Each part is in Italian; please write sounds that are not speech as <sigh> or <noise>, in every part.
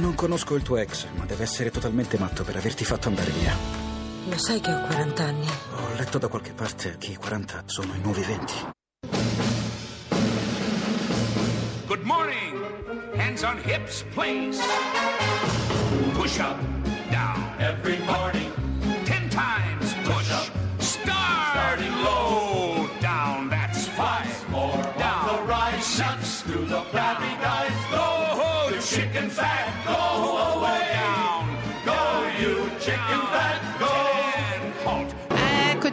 Non conosco il tuo ex, ma deve essere totalmente matto per averti fatto andare via. Lo sai che ho 40 anni? Ho letto da qualche parte che i 40 sono i nuovi 20. Good morning. Hands on hips, please. Push up, down. Every morning. Chicken fat.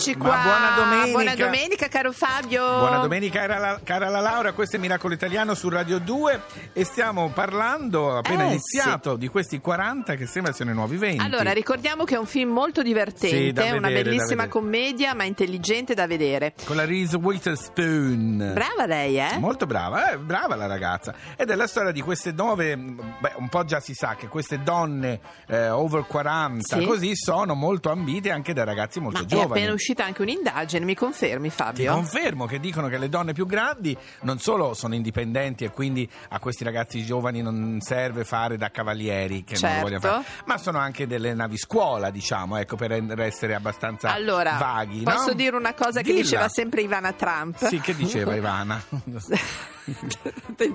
Eccoci Ma qua. buona domenica. Buona domenica, caro Fabio. Buona domenica, cara la, cara la Laura, questo è Miracolo Italiano su Radio 2 e stiamo parlando, appena Eh, iniziato, di questi 40 che sembra siano i nuovi 20. Allora, ricordiamo che è un film molto divertente, Sì, una vedere, bellissima commedia, ma intelligente da vedere. Con la Reese Witherspoon. Brava lei, eh? Molto brava, eh, brava la ragazza. Ed è la storia di queste nove, beh, un po' già si sa che queste donne eh, over 40 Sì. così sono molto ambite anche da ragazzi molto Ma è giovani. appena uscita anche un'indagine, mi confermi Ti Fabio? confermo che dicono che le donne più grandi non solo sono indipendenti e quindi a questi ragazzi giovani non serve fare da cavalieri che non Certo. lo vogliono fare, ma sono anche delle navi scuola, diciamo, ecco, per essere abbastanza allora, vaghi. posso no? dire una cosa che Dilla. diceva sempre Ivana Trump? Sì, che diceva <laughs> Ivana? <laughs>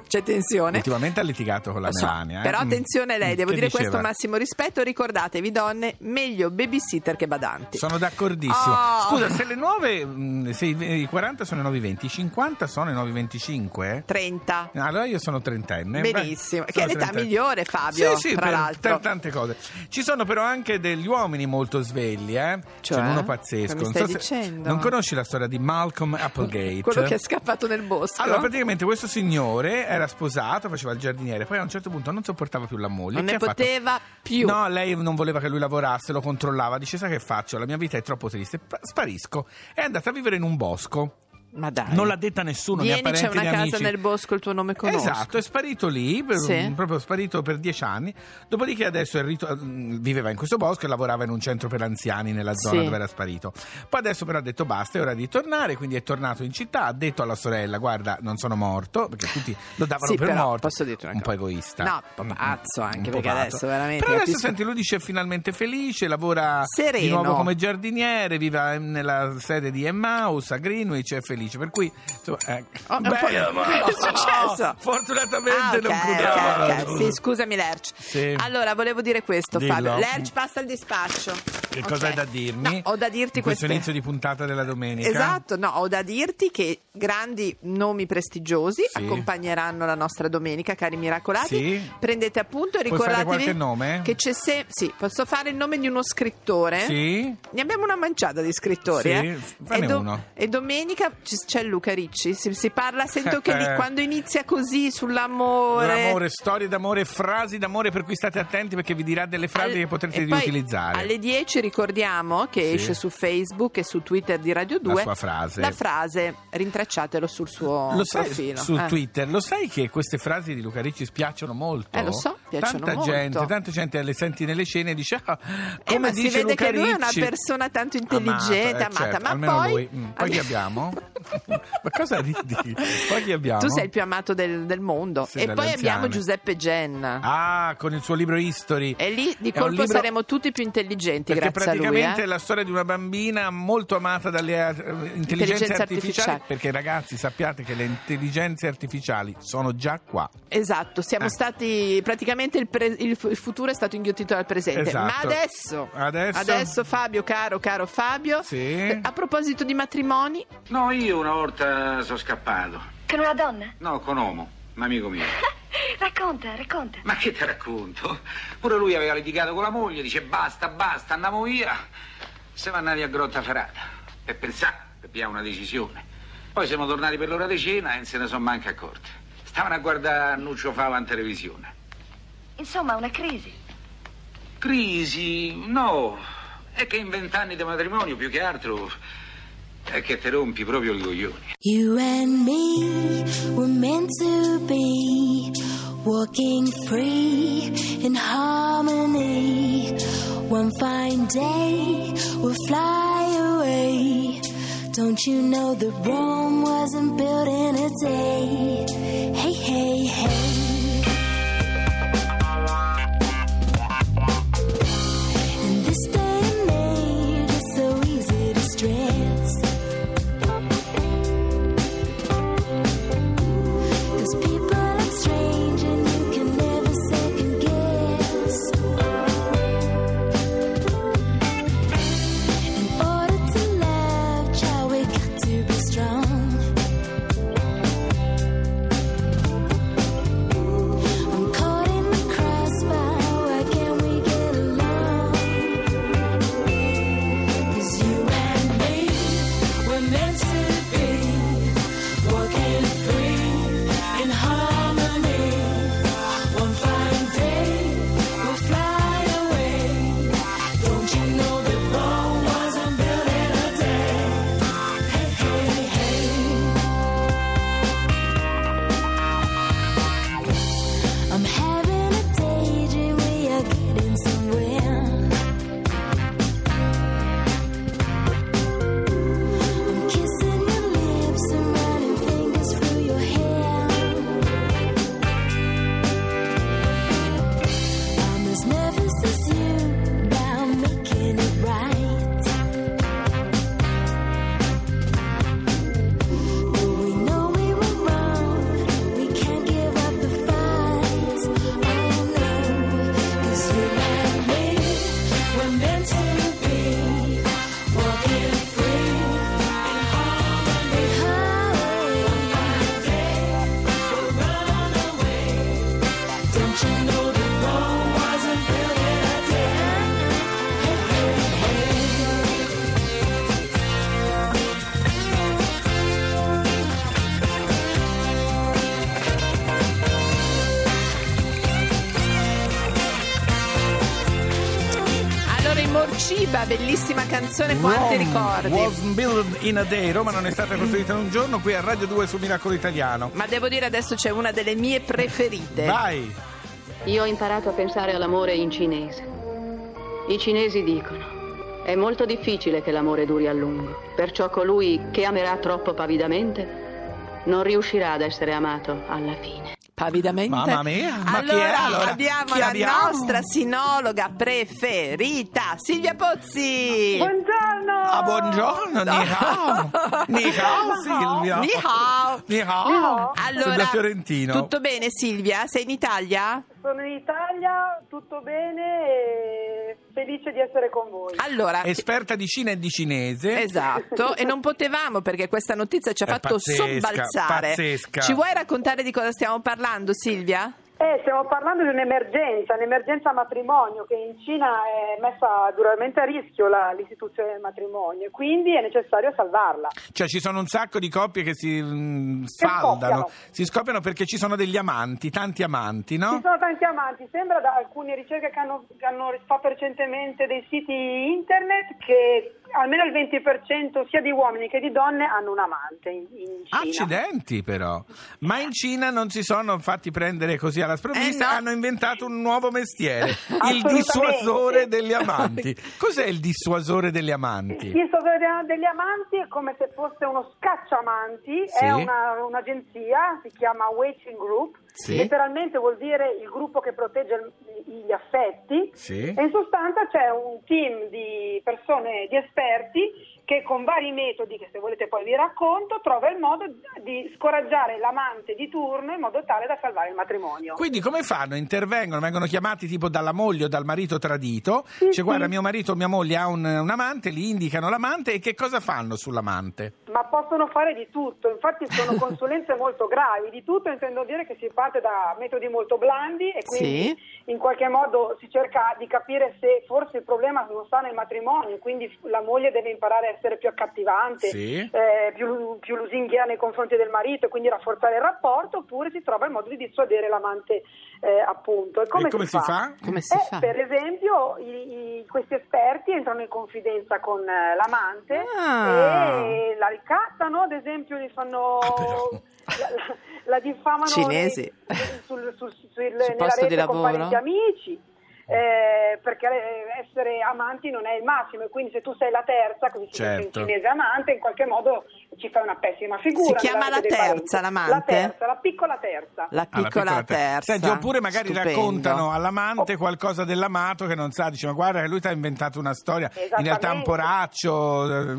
C'è tensione. Ultimamente ha litigato con la so, Melania. eh? Però Mm. attenzione lei, devo Che dire diceva? questo massimo rispetto, ricordatevi donne, meglio babysitter che badanti. Sono d'accordissimo. Oh. Scusa, se le nuove, mh, se i i 40 sono i nuovi 20, i 50 sono i nuovi 25? 30. Allora io sono trentenne. Benissimo, Beh, che è l'età migliore, Fabio, Sì, sì, tra l'altro. per tante cose. Ci sono però anche degli uomini molto svegli, eh? Cioè? C'è uno pazzesco. Non stai se- non conosci la storia di Malcolm Applegate? Quello che è scappato nel bosco. Allora, praticamente questo signore era sposato, faceva il giardiniere, poi a un certo punto non sopportava più la moglie. non ne ha fatto? poteva più. No, lei non voleva che lui lavorasse, lo controllava, dice sai che faccio, la mia vita è troppo triste, Pa- sparisco. È andata a vivere in un bosco. Ma dai. Non l'ha detta nessuno, Vieni, c'è parenti una né casa amici. nel bosco, il tuo nome conosco. Esatto, è sparito lì, per- Sì. proprio sparito per dieci anni. Dopodiché adesso è rito- mm, viveva in questo bosco e lavorava in un centro per anziani nella zona Sì. dove era sparito. Poi adesso però ha detto basta, è ora di tornare, quindi è tornato in città, ha detto alla sorella guarda non sono morto, perché tutti lo davano Sì, per però morto. posso dirti una un po' cosa. egoista. No, un po' Mm, pazzo mm, anche, perché pazzo. adesso veramente Però adesso capisco- senti, lui dice finalmente felice, lavora Sereno. di nuovo come giardiniere, vive nella sede di Emmaus a Greenwich, è felice. Per cui insomma, eh, Oh, po'- che è successo? Fortunatamente Ah, non ok, poteva. ok, ok. Sì, scusami Lerch. Sì. Allora, volevo dire questo, Dillo. Fabio. Lerch passa al dispaccio. Che Ok. cosa hai da dirmi? No, ho da dirti in questo inizio di puntata della domenica. Esatto, no, ho da dirti che grandi nomi prestigiosi Sì. accompagneranno la nostra domenica, cari miracolati. Sì. Prendete appunto e ricordatevi che c'è se- sì, posso fare il nome di uno scrittore? Sì? Ne abbiamo una manciata di scrittori, Sì, eh? e, uno. e domenica c'è Luca Ricci. Si, si parla, sento che di- <laughs> quando inizia così sull'amore. L'amore, storie d'amore, frasi d'amore per cui state attenti perché vi dirà delle frasi Al- che potrete riutilizzare. Alle 10 ricordiamo che Sì. esce su Facebook e su Twitter di Radio 2 sua frase. La frase, rintracciatelo sul suo Lo sai profilo. su eh. Twitter, lo sai che queste frasi di Luca Ricci spiacciono molto? Eh, lo so, piacciono tanta molto. gente, tanta gente le senti nelle scene e dice ah, Eh, come ma si dice vede Luca che lui è una Ricci?" persona tanto intelligente, Amato, eh, amata, certo, ma poi lui. Mm, Poi chi abbiamo? <laughs> ma cosa ridi? Poi chi abbiamo? Tu sei il più amato del, del mondo. Sì, e poi anziane. abbiamo Giuseppe Genna. Ah, con il suo libro History. E lì di colpo libro- saremo tutti più intelligenti Perché grazie a lui. praticamente eh. è la storia di una bambina molto amata dalle eh, intelligenze, Intelligenze artificiali, artificiali. Perché ragazzi sappiate che le intelligenze artificiali sono già qua. Esatto, siamo Eh. stati praticamente il, pre- il fu- il futuro è stato inghiottito dal presente. Esatto. Ma adesso, Adesso? Fabio, caro, caro Fabio, Sì. a proposito di matrimoni, No, io una volta sono scappato. Con una donna? No, con Omo, un amico mio. <laughs> Racconta, racconta. Ma che ti racconto? Pure lui aveva litigato con la moglie, dice basta, basta, andiamo via. Siamo andati a Grotta Ferrata per pensare, per pigliare una decisione. Poi siamo tornati per l'ora di cena e non se ne sono manco accorti. Stavano a guardare Nuccio Fava in televisione. Insomma, una crisi. Crisi? No. È che in vent'anni di matrimonio, più che altro, è che ti rompi proprio i coglioni. You and me were meant to be walking free in harmony. One fine day we'll fly away. Don't you know that Rome wasn't built in a day? Morciba, bellissima canzone, quanti ricordi. Wasn't built in a day. Roma non è stata costruita in un giorno qui a Radio 2 su Miracolo Italiano. Ma devo dire adesso c'è una delle mie preferite. Vai! Io ho imparato a pensare all'amore in cinese. I cinesi dicono: è molto difficile che l'amore duri a lungo, perciò colui che amerà troppo pavidamente non riuscirà ad essere amato alla fine. Pavidamente. Mamma mia, ma chi è allora, allora? abbiamo Chi la abbiamo? nostra sinologa preferita, Silvia Pozzi. Buongiorno! Ah, buongiorno, ni hao. Ni <laughs> hao, Silvia. Ni hao. Ni hao. hao. Allora, Fiorentino. tutto bene Silvia? Sei in Italia? Sono in Italia, tutto bene e felice di essere con voi. Allora, Esperta di Cina e di cinese. Esatto, e non potevamo perché questa notizia ci ha È fatto pazzesca, sobbalzare. pazzesca. Ci vuoi raccontare di cosa stiamo parlando, Silvia? Eh, stiamo parlando di un'emergenza, un'emergenza matrimonio che in Cina è messa duramente a rischio la- l'istituzione del matrimonio, quindi è necessario salvarla. Cioè ci sono un sacco di coppie che si mm, Che sfaldano, si scoppiano perché ci sono degli amanti, tanti amanti, no? Ci sono tanti amanti, sembra da alcune ricerche che hanno, che hanno fatto recentemente dei siti internet che almeno il 20% sia di uomini che di donne hanno un amante in, in Cina. Accidenti però, ma in Cina non si sono fatti prendere così alla sprovvista, Eh, no. hanno inventato un nuovo mestiere, <laughs> il dissuasore degli amanti. Cos'è il dissuasore degli amanti? Il Sottosegretario degli amanti è come se fosse uno scacciamanti, Sì. è una- un'agenzia, si chiama Waiting Group, Sì. letteralmente vuol dire il gruppo che protegge gli affetti Sì. e in sostanza c'è un team di persone, di esperti che con vari metodi, che se volete poi vi racconto, trova il modo di scoraggiare l'amante di turno in modo tale da salvare il matrimonio. Quindi come fanno? Intervengono, vengono chiamati tipo dalla moglie o dal marito tradito, Sì, cioè guarda mio marito o mia moglie ha un, un amante, gli indicano l'amante e che cosa fanno sull'amante? Ma possono fare di tutto, infatti sono <laughs> consulenze molto gravi, di tutto intendo dire che si parte da metodi molto blandi e quindi in qualche modo si cerca di capire se forse il problema non sta nel matrimonio, quindi la moglie deve imparare a essere più accattivante, Sì. eh, più, più lusinghiera nei confronti del marito e quindi rafforzare il rapporto, oppure si trova il modo di dissuadere l'amante eh, appunto. E come, e come si fa? Come si eh, fa? Per esempio, i- i- questi esperti entrano in confidenza con eh, l'amante Ah. e la ricattano, ad esempio, gli fanno. Ah. La, la- la diffamano Cinesi. nei- sul, sul, sul- nella posto di rete con lavoro? amici. eh, perché eh, essere amanti non è il massimo e quindi se tu sei la terza, così si dice Certo. in cinese amante, in qualche modo ci fai una pessima figura. Si chiama la terza, l'amante? La terza, la piccola terza. La Ah, la piccola terza. Senti, oppure magari Stupendo. raccontano all'amante qualcosa dell'amato che non sa, dice ma guarda che lui ti ha inventato una storia, in realtà un poraccio, eh,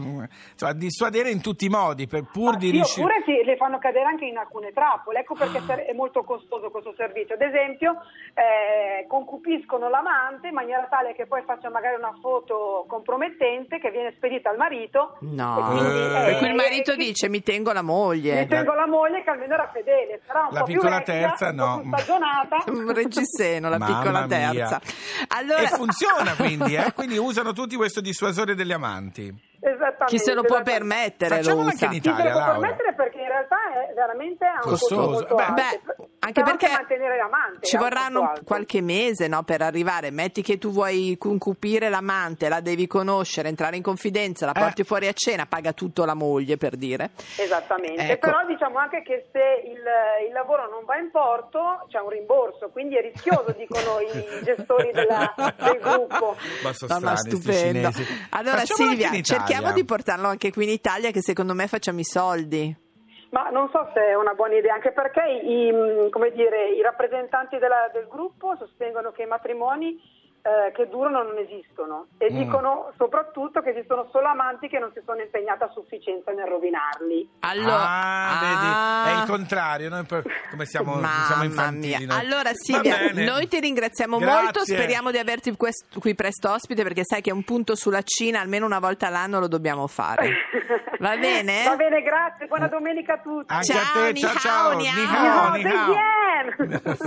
insomma dissuadere in tutti i modi per pur Ma di sì, riuscire... Oppure si, le fanno cadere anche in alcune trappole, ecco perché ser- è molto costoso questo servizio. Ad esempio, eh, concupiscono l'amante in maniera tale che poi faccia magari una foto compromettente che viene spedita al marito. No. E quindi, Eh. Per cui il marito eh, dice mi tengo la moglie. Mi tengo la moglie che almeno era fedele, però un La po' più piccola vecchia, terza, no. più stagionata. <laughs> Un reggiseno, la Mamma piccola mia. terza. Allora, E funziona quindi, eh? quindi usano tutti questo dissuasore degli amanti. Esattamente. chi se lo può permettere lo Facciamolo anche usa. in Chi se Italia, lo può Laura. permettere perché in realtà è veramente a un costo Costoso. molto Beh, alto. beh, anche Però perché mantenere l'amante Ci costo vorranno qualche mese no, per arrivare. Metti che tu vuoi concupire l'amante, la devi conoscere, entrare in confidenza, la Eh. porti fuori a cena, paga tutto la moglie per dire. Esattamente, Ecco. però diciamo anche che se il, il lavoro non va in porto c'è un rimborso, quindi è rischioso, dicono i gestori della- <laughs> del gruppo. Ma sono No, stupendo. Allora Facciamolo Silvia, cerchiamo di portarlo anche qui in Italia che secondo me facciamo i soldi. Ma non so se è una buona idea, anche perché i, mm, dire, i rappresentanti della- del gruppo sostengono che i matrimoni eh, che durano non esistono e Mm. dicono soprattutto che esistono solo amanti che non si sono impegnati a sufficienza nel rovinarli. Allora, ah, vedi, ah. è il contrario. Noi per- come siamo, siamo infantili. mia. Allora Silvia, noi ti ringraziamo Grazie. molto, speriamo di averti quest- qui presto ospite perché sai che un punto sulla Cina almeno una volta all'anno lo dobbiamo fare. <laughs> Va bene? Va bene, grazie, buona domenica a tutti. Anche Ciao, a te, ciao ciao. ni hao. ni hao.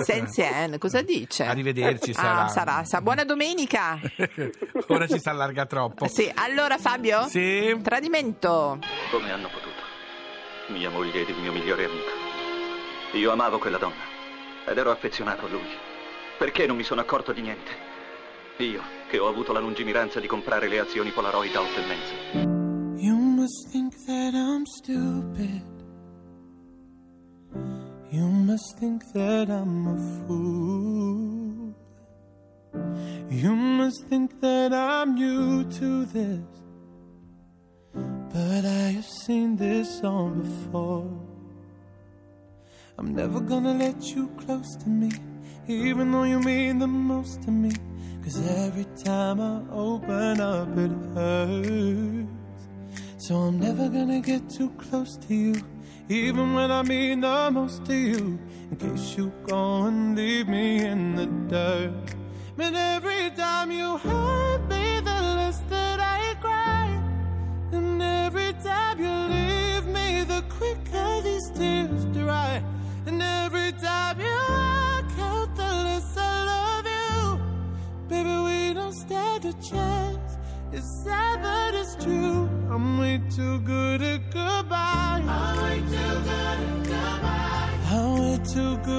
Senzien, cosa dice? Arrivederci, sarà. Ah, sarà. sa- Buona domenica. <laughs> Ora ci si allarga troppo. Sì, allora Fabio? Sì. Tradimento. Come hanno potuto? Mia moglie ed il mio migliore amico. Io amavo quella donna ed ero affezionato a lui. Perché non mi sono accorto di niente? Io, che ho avuto la lungimiranza di comprare le azioni Polaroid a otto e mezzo. You must think that I'm stupid. You must think that I'm a fool. Think that I'm new to this. But I have seen this all before. I'm never gonna let you close to me, even though you mean the most to me. Cause every time I open up, it hurts. So I'm never gonna get too close to you, even when I mean the most to you. In case you go and leave me in the dirt. But every time you hurt me, the less that I cry. And every time you leave me, the quicker these tears dry. And every time you walk out, the less I love you. Baby, we don't stand a chance. It's sad, but it's true. I'm way too good at goodbye. I'm way too good at goodbye. I'm way too good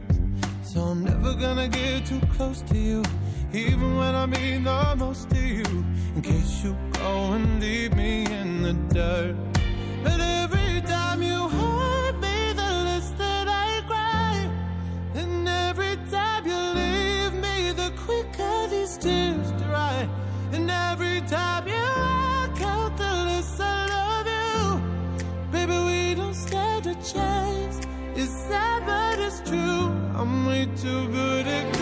Never gonna get too close to you, even when I mean the most to you. In case you go and leave me in the dirt. But every time you hurt me, the less that I cry. And every time you leave me, the quicker these tears dry. And every time it's true. I'm way too good at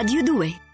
Radio 2